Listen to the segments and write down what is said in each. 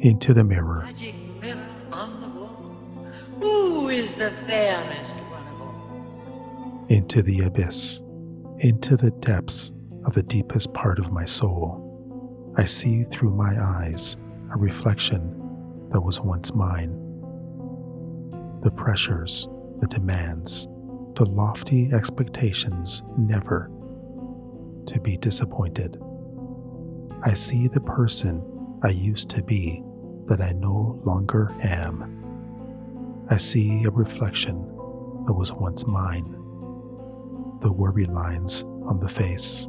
into the mirror. Magic mirror on the wall. Who is the fairest one of all? into the abyss, into the depths of the deepest part of my soul. I see through my eyes a reflection that was once mine. The pressures, the demands, the lofty expectations never to be disappointed. I see the person I used to be that I no longer am. I see a reflection that was once mine the worry lines on the face,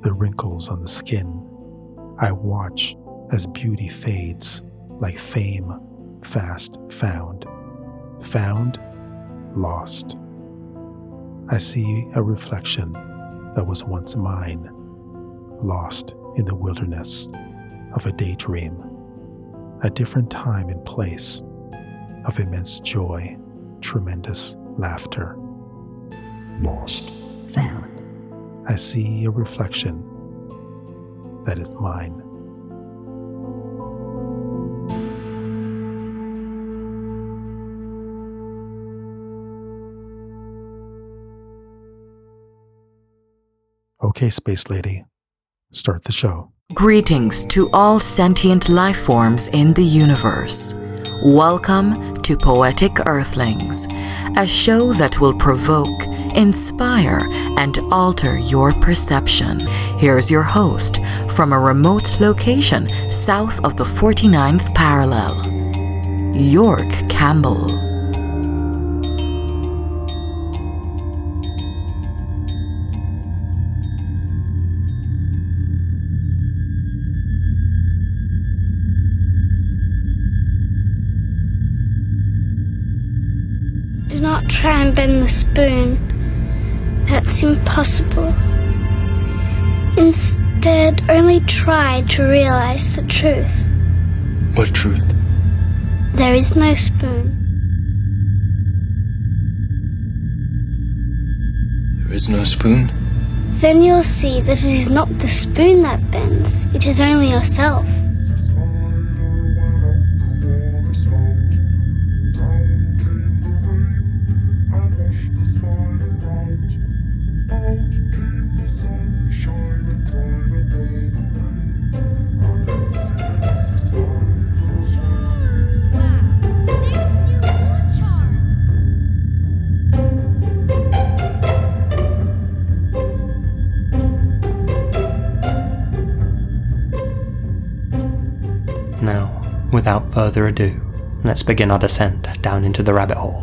the wrinkles on the skin. I watch as beauty fades like fame fast found, found, lost. I see a reflection that was once mine, lost in the wilderness of a daydream, a different time and place of immense joy, tremendous laughter lost, found, I see a reflection that is mine. Okay, Space Lady, start the show. Greetings to all sentient life forms in the universe. Welcome to Poetic Earthlings, a show that will provoke, inspire, and alter your perception. Here's your host from a remote location south of the 49th parallel, York Campbell. Bend the spoon. That's impossible. Instead, only try to realize the truth. What truth? There is no spoon. There is no spoon? Then you'll see that it is not the spoon that bends, it is only yourself. Without further ado, let's begin our descent down into the rabbit hole.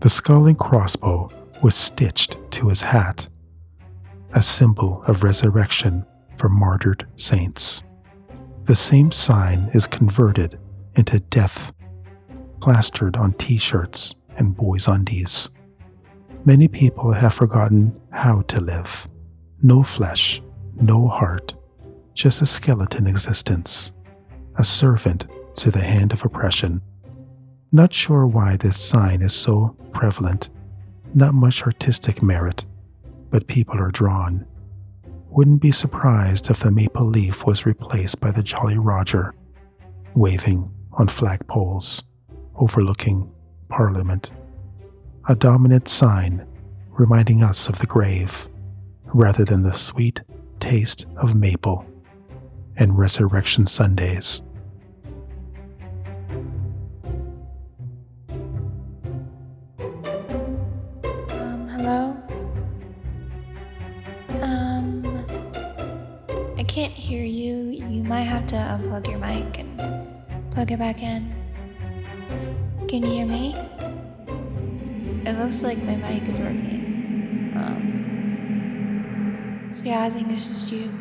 The skull and crossbow was stitched to his hat, a symbol of resurrection for martyred saints. The same sign is converted into death, plastered on t shirts and boys' undies. Many people have forgotten how to live. No flesh, no heart, just a skeleton existence, a servant to the hand of oppression. Not sure why this sign is so prevalent. Not much artistic merit, but people are drawn. Wouldn't be surprised if the maple leaf was replaced by the Jolly Roger, waving on flagpoles overlooking Parliament. A dominant sign reminding us of the grave rather than the sweet taste of maple and Resurrection Sundays. Um, hello? Um, I can't hear you. You might have to unplug your mic and plug it back in. Can you hear me? It looks like my mic is working. Um, so yeah, I think it's just you.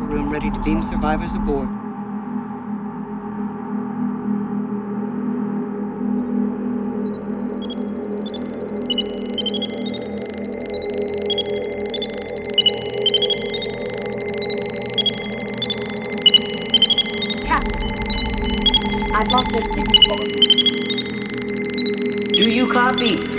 The room ready to beam survivors aboard. Do you copy?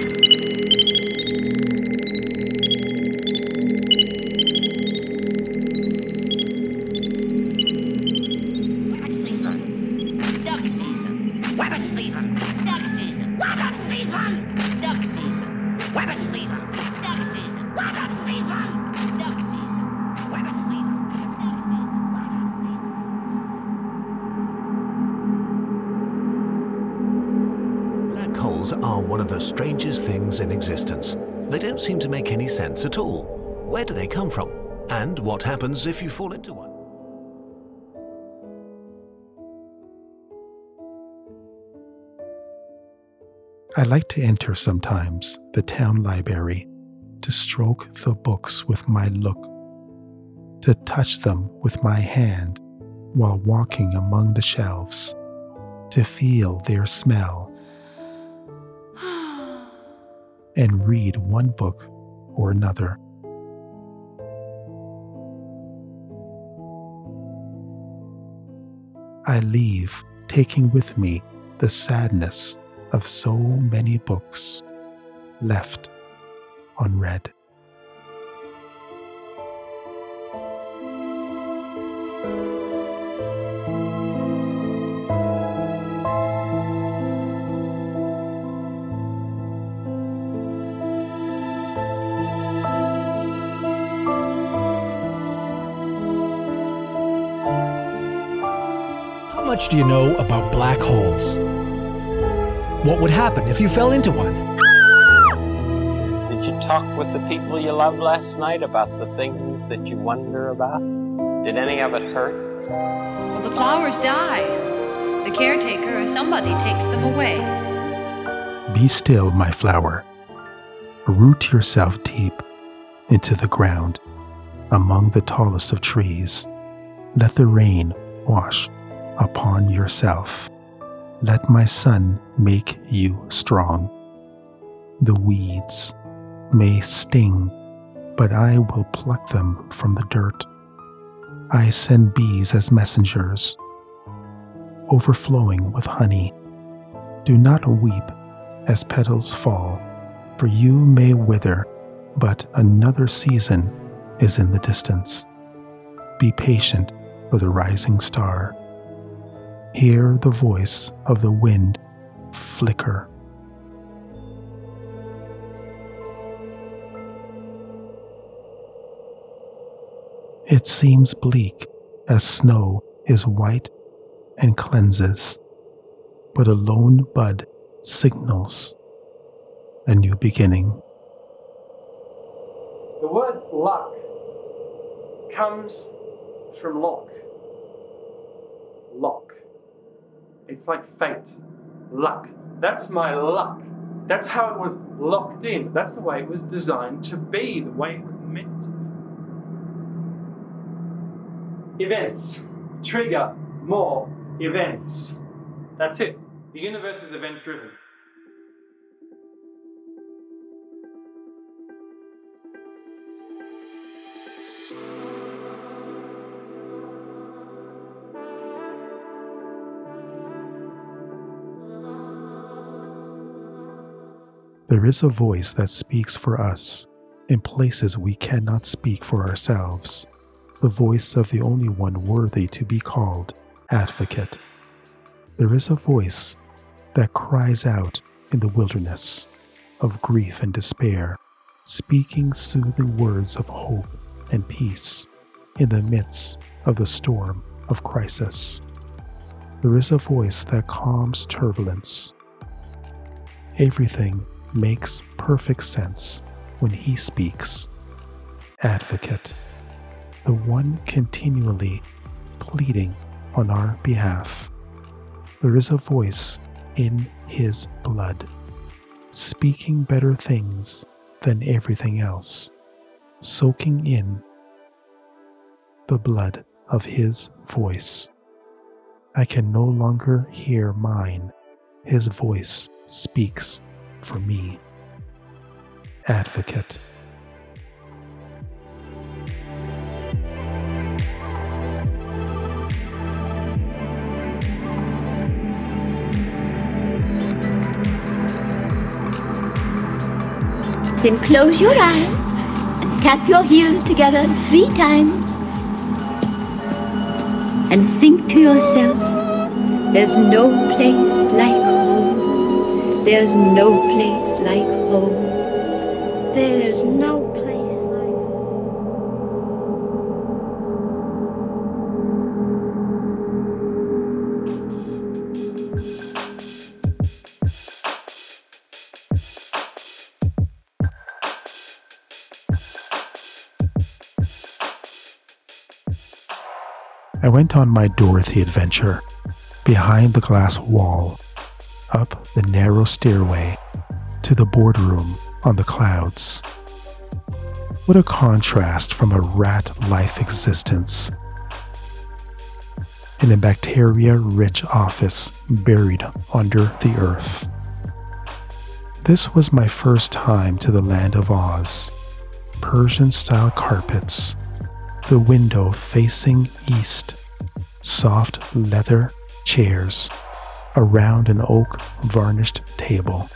Make at all. Where do they come from? And what happens if you fall into one? I like to enter sometimes the town library to stroke the books with my look, to touch them with my hand while walking among the shelves, to feel their smell, and read one book or another. I leave taking with me the sadness of so many books left unread. Much do you know about black holes? What would happen if you fell into one? Did you talk with the people you loved last night about the things that you wonder about? Did any of it hurt? Well, the flowers die. The caretaker or somebody takes them away. Be still, my flower. Root yourself deep into the ground among the tallest of trees. Let the rain wash upon yourself. Let my sun make you strong. The weeds may sting, but I will pluck them from the dirt. I send bees as messengers, overflowing with honey. Do not weep as petals fall, for you may wither, but another season is in the distance. Be patient for the rising star. Hear the voice of the wind flicker. It seems bleak as snow is white and cleanses, but a lone bud signals a new beginning. The word luck comes from lock. Lock. It's like fate. Luck. That's my luck. That's how it was locked in. That's the way it was designed to be, the way it was meant to be. Events. Trigger more events. That's it. The universe is event driven. There is a voice that speaks for us in places we cannot speak for ourselves, the voice of the only one worthy to be called advocate. There is a voice that cries out in the wilderness of grief and despair, speaking soothing words of hope and peace in the midst of the storm of crisis. There is a voice that calms turbulence. Everything makes perfect sense when he speaks. Advocate, the one continually pleading on our behalf. There is a voice in his blood, speaking better things than everything else, soaking in the blood of his voice. I can no longer hear mine. His voice speaks for me. Advocate. Then close your eyes and tap your heels together three times. And think to yourself, there's no place there's no place like home. There's no place like I went on my Dorothy adventure behind the glass wall, up the narrow stairway to the boardroom on the clouds. What a contrast from a rat life existence in a bacteria rich office buried under the earth. This was my first time to the land of Oz. Persian style carpets, the window facing east, soft leather chairs around an oak varnished table.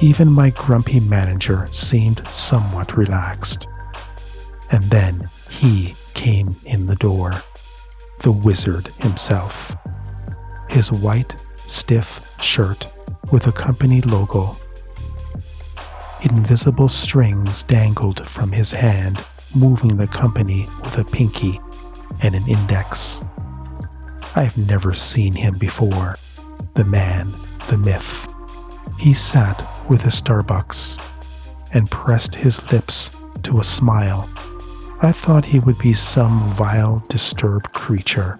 Even my grumpy manager seemed somewhat relaxed. And then he came in the door, the wizard himself. His white, stiff shirt with a company logo. Invisible strings dangled from his hand, moving the company with a pinky and an index. I've never seen him before. The man, the myth. He sat with a Starbucks and pressed his lips to a smile. I thought he would be some vile, disturbed creature.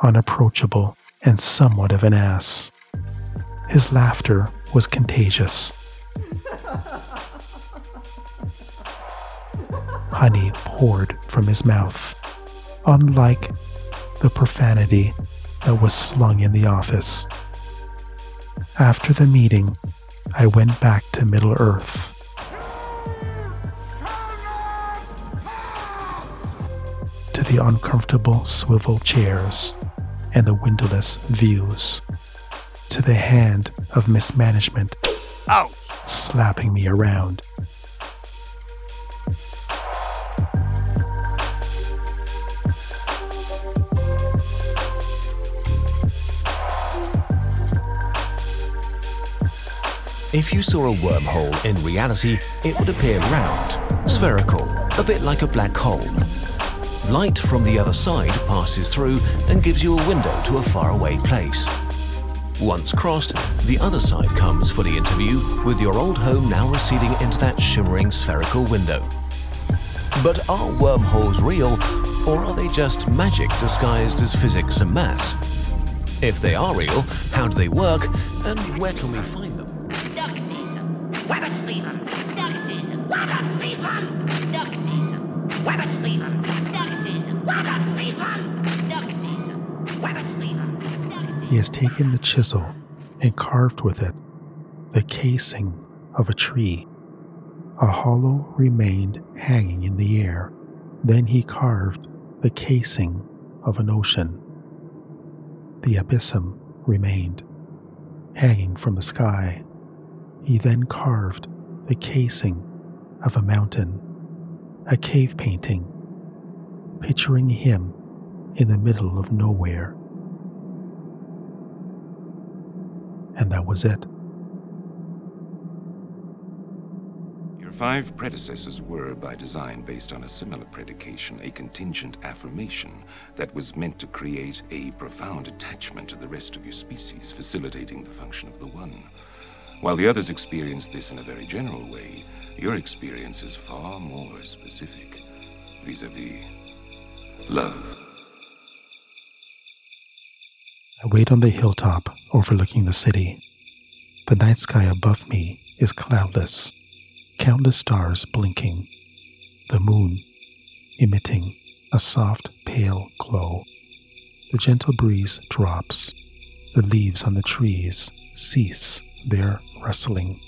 Unapproachable and somewhat of an ass. His laughter was contagious. Honey poured from his mouth, unlike the profanity that was slung in the office. After the meeting, I went back to Middle Earth. To the uncomfortable swivel chairs and the windowless views. To the hand of mismanagement Ouch! slapping me around. If you saw a wormhole in reality, it would appear round, spherical, a bit like a black hole. Light from the other side passes through and gives you a window to a faraway place. Once crossed, the other side comes for the interview, with your old home now receding into that shimmering spherical window. But are wormholes real, or are they just magic disguised as physics and maths? If they are real, how do they work, and where can we find season. Duck season. Season. Duck season. Season. Duck season. Season. He has taken the chisel and carved with it the casing of a tree. A hollow remained hanging in the air. Then he carved the casing of an ocean. The abyssum remained, hanging from the sky. He then carved the casing of a mountain, a cave painting, picturing him in the middle of nowhere. And that was it. Your five predecessors were, by design, based on a similar predication, a contingent affirmation that was meant to create a profound attachment to the rest of your species, facilitating the function of the One. While the others experience this in a very general way, your experience is far more specific vis a vis love. I wait on the hilltop overlooking the city. The night sky above me is cloudless, countless stars blinking, the moon emitting a soft, pale glow. The gentle breeze drops. The leaves on the trees cease their rustling,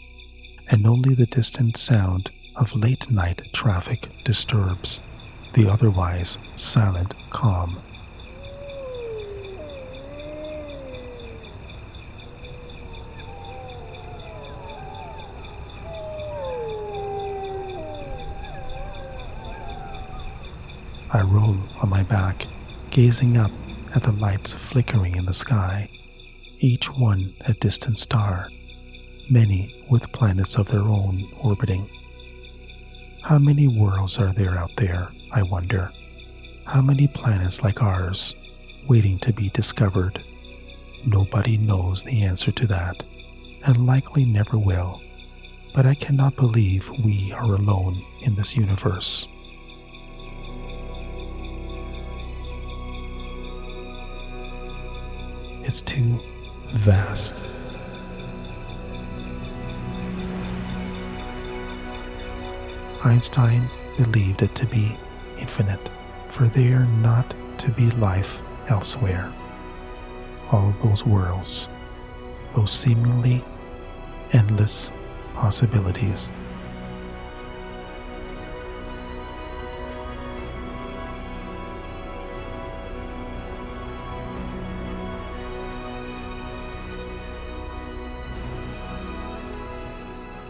and only the distant sound of late night traffic disturbs the otherwise silent calm. I roll on my back, gazing up at the lights flickering in the sky, each one a distant star many with planets of their own orbiting. How many worlds are there out there, I wonder? How many planets like ours, waiting to be discovered? Nobody knows the answer to that, and likely never will. But I cannot believe we are alone in this universe. It's too vast. Einstein believed it to be infinite, for there not to be life elsewhere. All those worlds, those seemingly endless possibilities.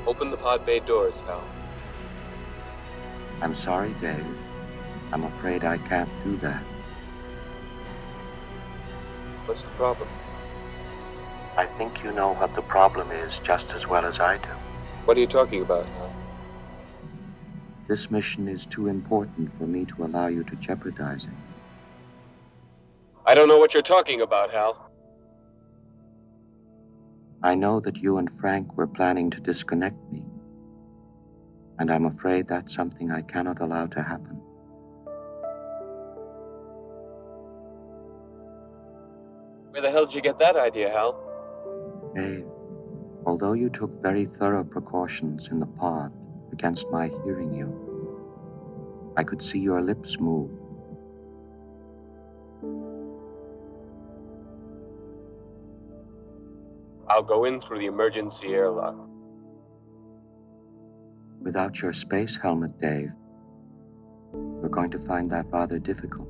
Open the pod bay doors, Hal. I'm sorry, Dave. I'm afraid I can't do that. What's the problem? I think you know what the problem is just as well as I do. What are you talking about, Hal? This mission is too important for me to allow you to jeopardize it. I don't know what you're talking about, Hal. I know that you and Frank were planning to disconnect me. And I'm afraid that's something I cannot allow to happen. Where the hell did you get that idea, Hal? Dave, although you took very thorough precautions in the pod against my hearing you, I could see your lips move. I'll go in through the emergency airlock. Without your space helmet, Dave, we're going to find that rather difficult.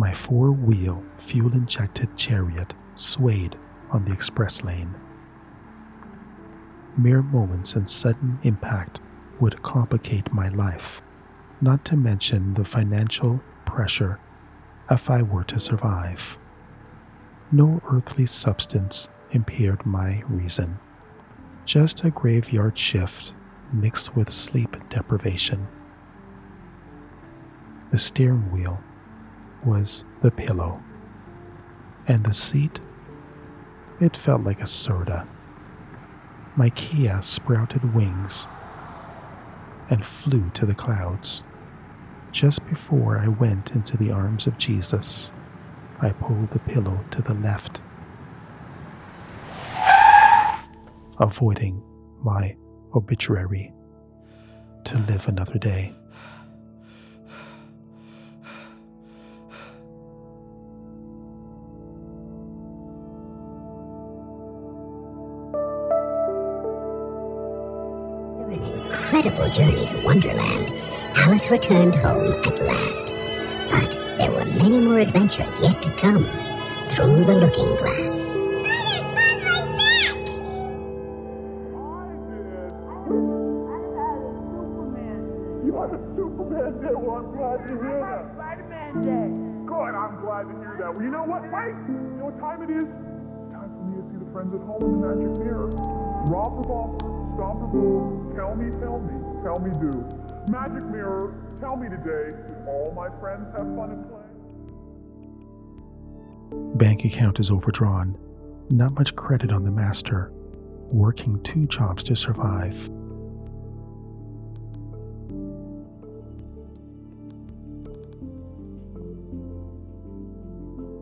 My four wheel, fuel injected chariot swayed on the express lane. Mere moments and sudden impact would complicate my life, not to mention the financial pressure if I were to survive. No earthly substance impaired my reason, just a graveyard shift mixed with sleep deprivation. The steering wheel was the pillow, and the seat, it felt like a soda. My Kia sprouted wings and flew to the clouds. Just before I went into the arms of Jesus, I pulled the pillow to the left, avoiding my obituary to live another day. Incredible journey to Wonderland, Alice returned home at last. But there were many more adventures yet to come through the looking glass. You are the Superman Day. Well, oh, I'm glad to hear that. Spider-Man Day. Good, I'm glad to hear that. Well, you know what, Mike? You know what time it is? It's time for me to see the friends at home in the magic mirror. Rob the bumper, stop the boom, tell me, tell me, tell me do. Magic mirror, tell me today, all my friends have fun and play? Bank account is overdrawn. Not much credit on the master. Working two jobs to survive.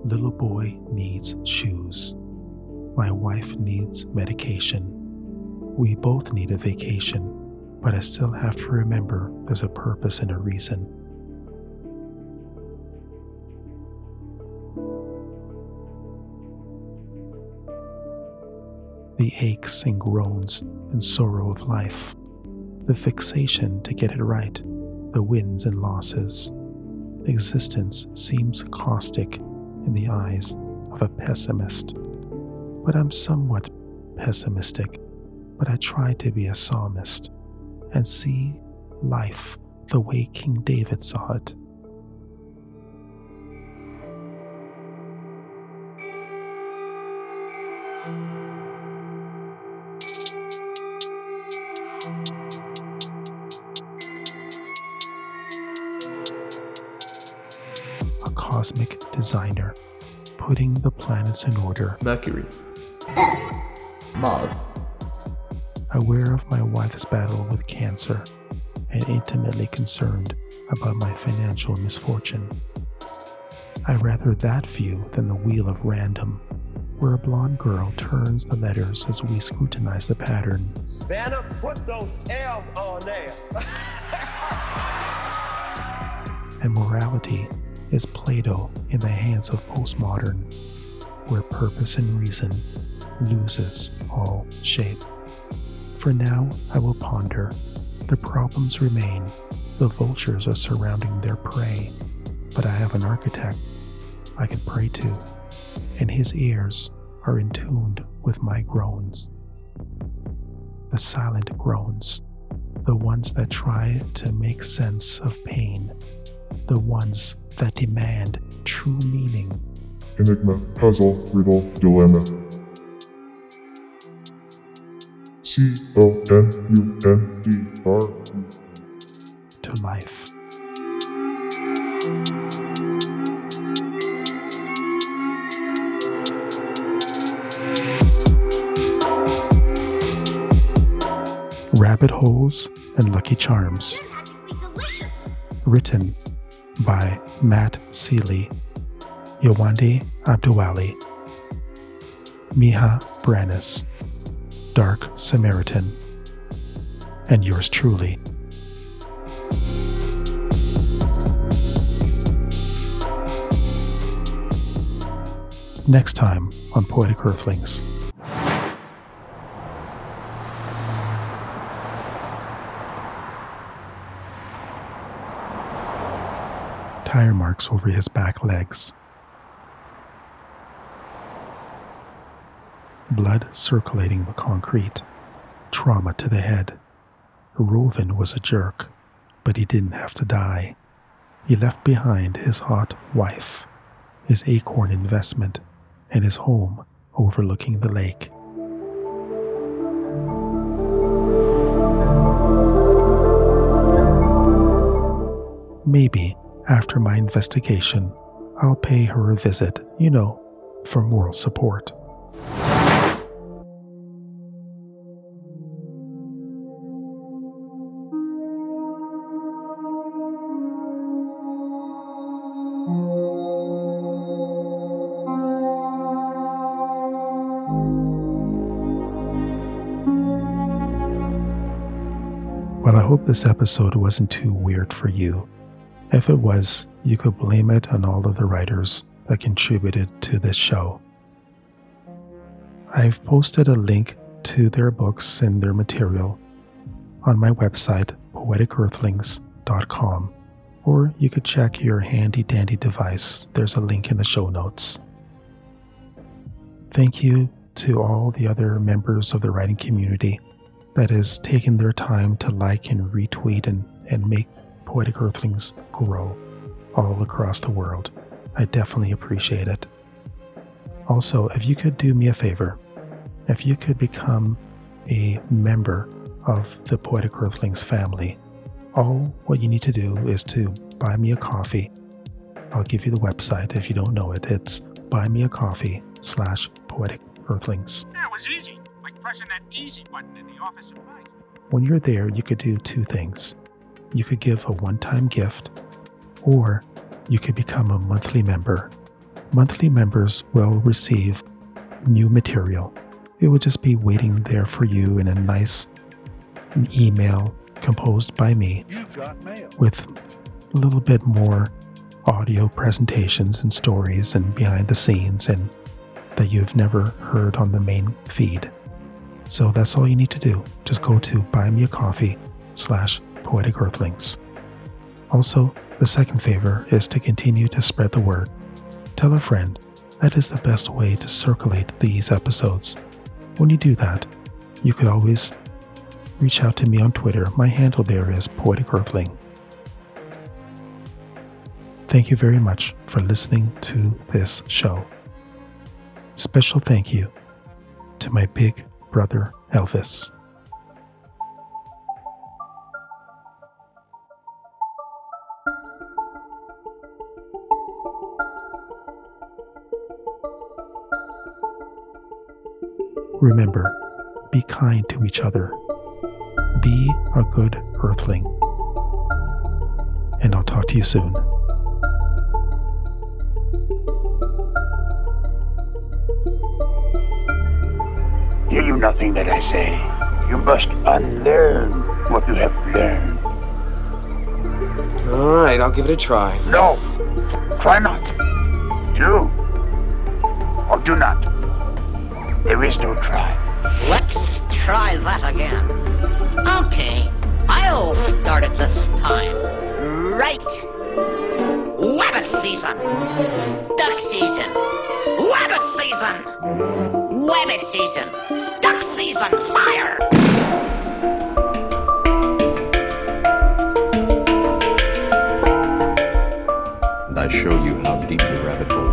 Little boy needs shoes. My wife needs medication. We both need a vacation, but I still have to remember there's a purpose and a reason. the aches and groans and sorrow of life, the fixation to get it right, the wins and losses. Existence seems caustic in the eyes of a pessimist. But I'm somewhat pessimistic, but I try to be a psalmist and see life the way King David saw it. A cosmic designer putting the planets in order. Mercury. Mars. Aware of my wife's battle with cancer and intimately concerned about my financial misfortune. I rather that view than the wheel of random, where a blonde girl turns the letters as we scrutinize the pattern. Vanna, put those L's on there. and morality is Play-Doh in the hands of postmodern, where purpose and reason loses all shape. For now, I will ponder. The problems remain. The vultures are surrounding their prey, but I have an architect I can pray to, and his ears are in tuned with my groans. The silent groans, the ones that try to make sense of pain, the ones that demand true meaning. Enigma, puzzle, riddle, dilemma. C O N U N D R. To life. Rabbit Holes and Lucky Charms. Written by Matt Seeley, Yawande Abduwali, Miha Branis, Dark Samaritan, and yours truly. Next time on Poetic Earthlings. tire marks over his back legs. Blood circulating the concrete. Trauma to the head. Rovin was a jerk, but he didn't have to die. He left behind his hot wife, his acorn investment, and his home overlooking the lake. Maybe after my investigation, I'll pay her a visit, you know, for moral support. Well, I hope this episode wasn't too weird for you. If it was, you could blame it on all of the writers that contributed to this show. I've posted a link to their books and their material on my website, poeticearthlings.com, or you could check your handy dandy device. There's a link in the show notes. Thank you to all the other members of the writing community that has taken their time to like and retweet and, and make Poetic Earthlings grow all across the world. I definitely appreciate it. Also, if you could do me a favor, if you could become a member of the Poetic Earthlings family, all what you need to do is to buy me a coffee. I'll give you the website if you don't know it. It's buymeacoffee slash poetic earthlings. That was easy, pressing that easy button in the office supplies. When you're there, you could do two things you could give a one time gift, or you could become a monthly member. Monthly members will receive new material. It would just be waiting there for you in a nice email composed by me with a little bit more audio presentations and stories and behind the scenes and that you've never heard on the main feed. So that's all you need to do. Just go to buymeacoffee slash poetic earthlings. Also, the second favor is to continue to spread the word. Tell a friend. That is the best way to circulate these episodes. When you do that, you could always reach out to me on Twitter. My handle there is Poetic Earthling. Thank you very much for listening to this show. Special thank you to my big brother Elvis. Remember, be kind to each other. Be a good earthling. And I'll talk to you soon. Hear you nothing that I say. You must unlearn what you have learned. All right, I'll give it a try. No, try not. Do or do not. There is no try. Let's try that again. Okay, I'll start it this time. Right. Wabbit season. Duck season. Wabbit season. Wabbit season on fire! And I show you how deep the rabbit hole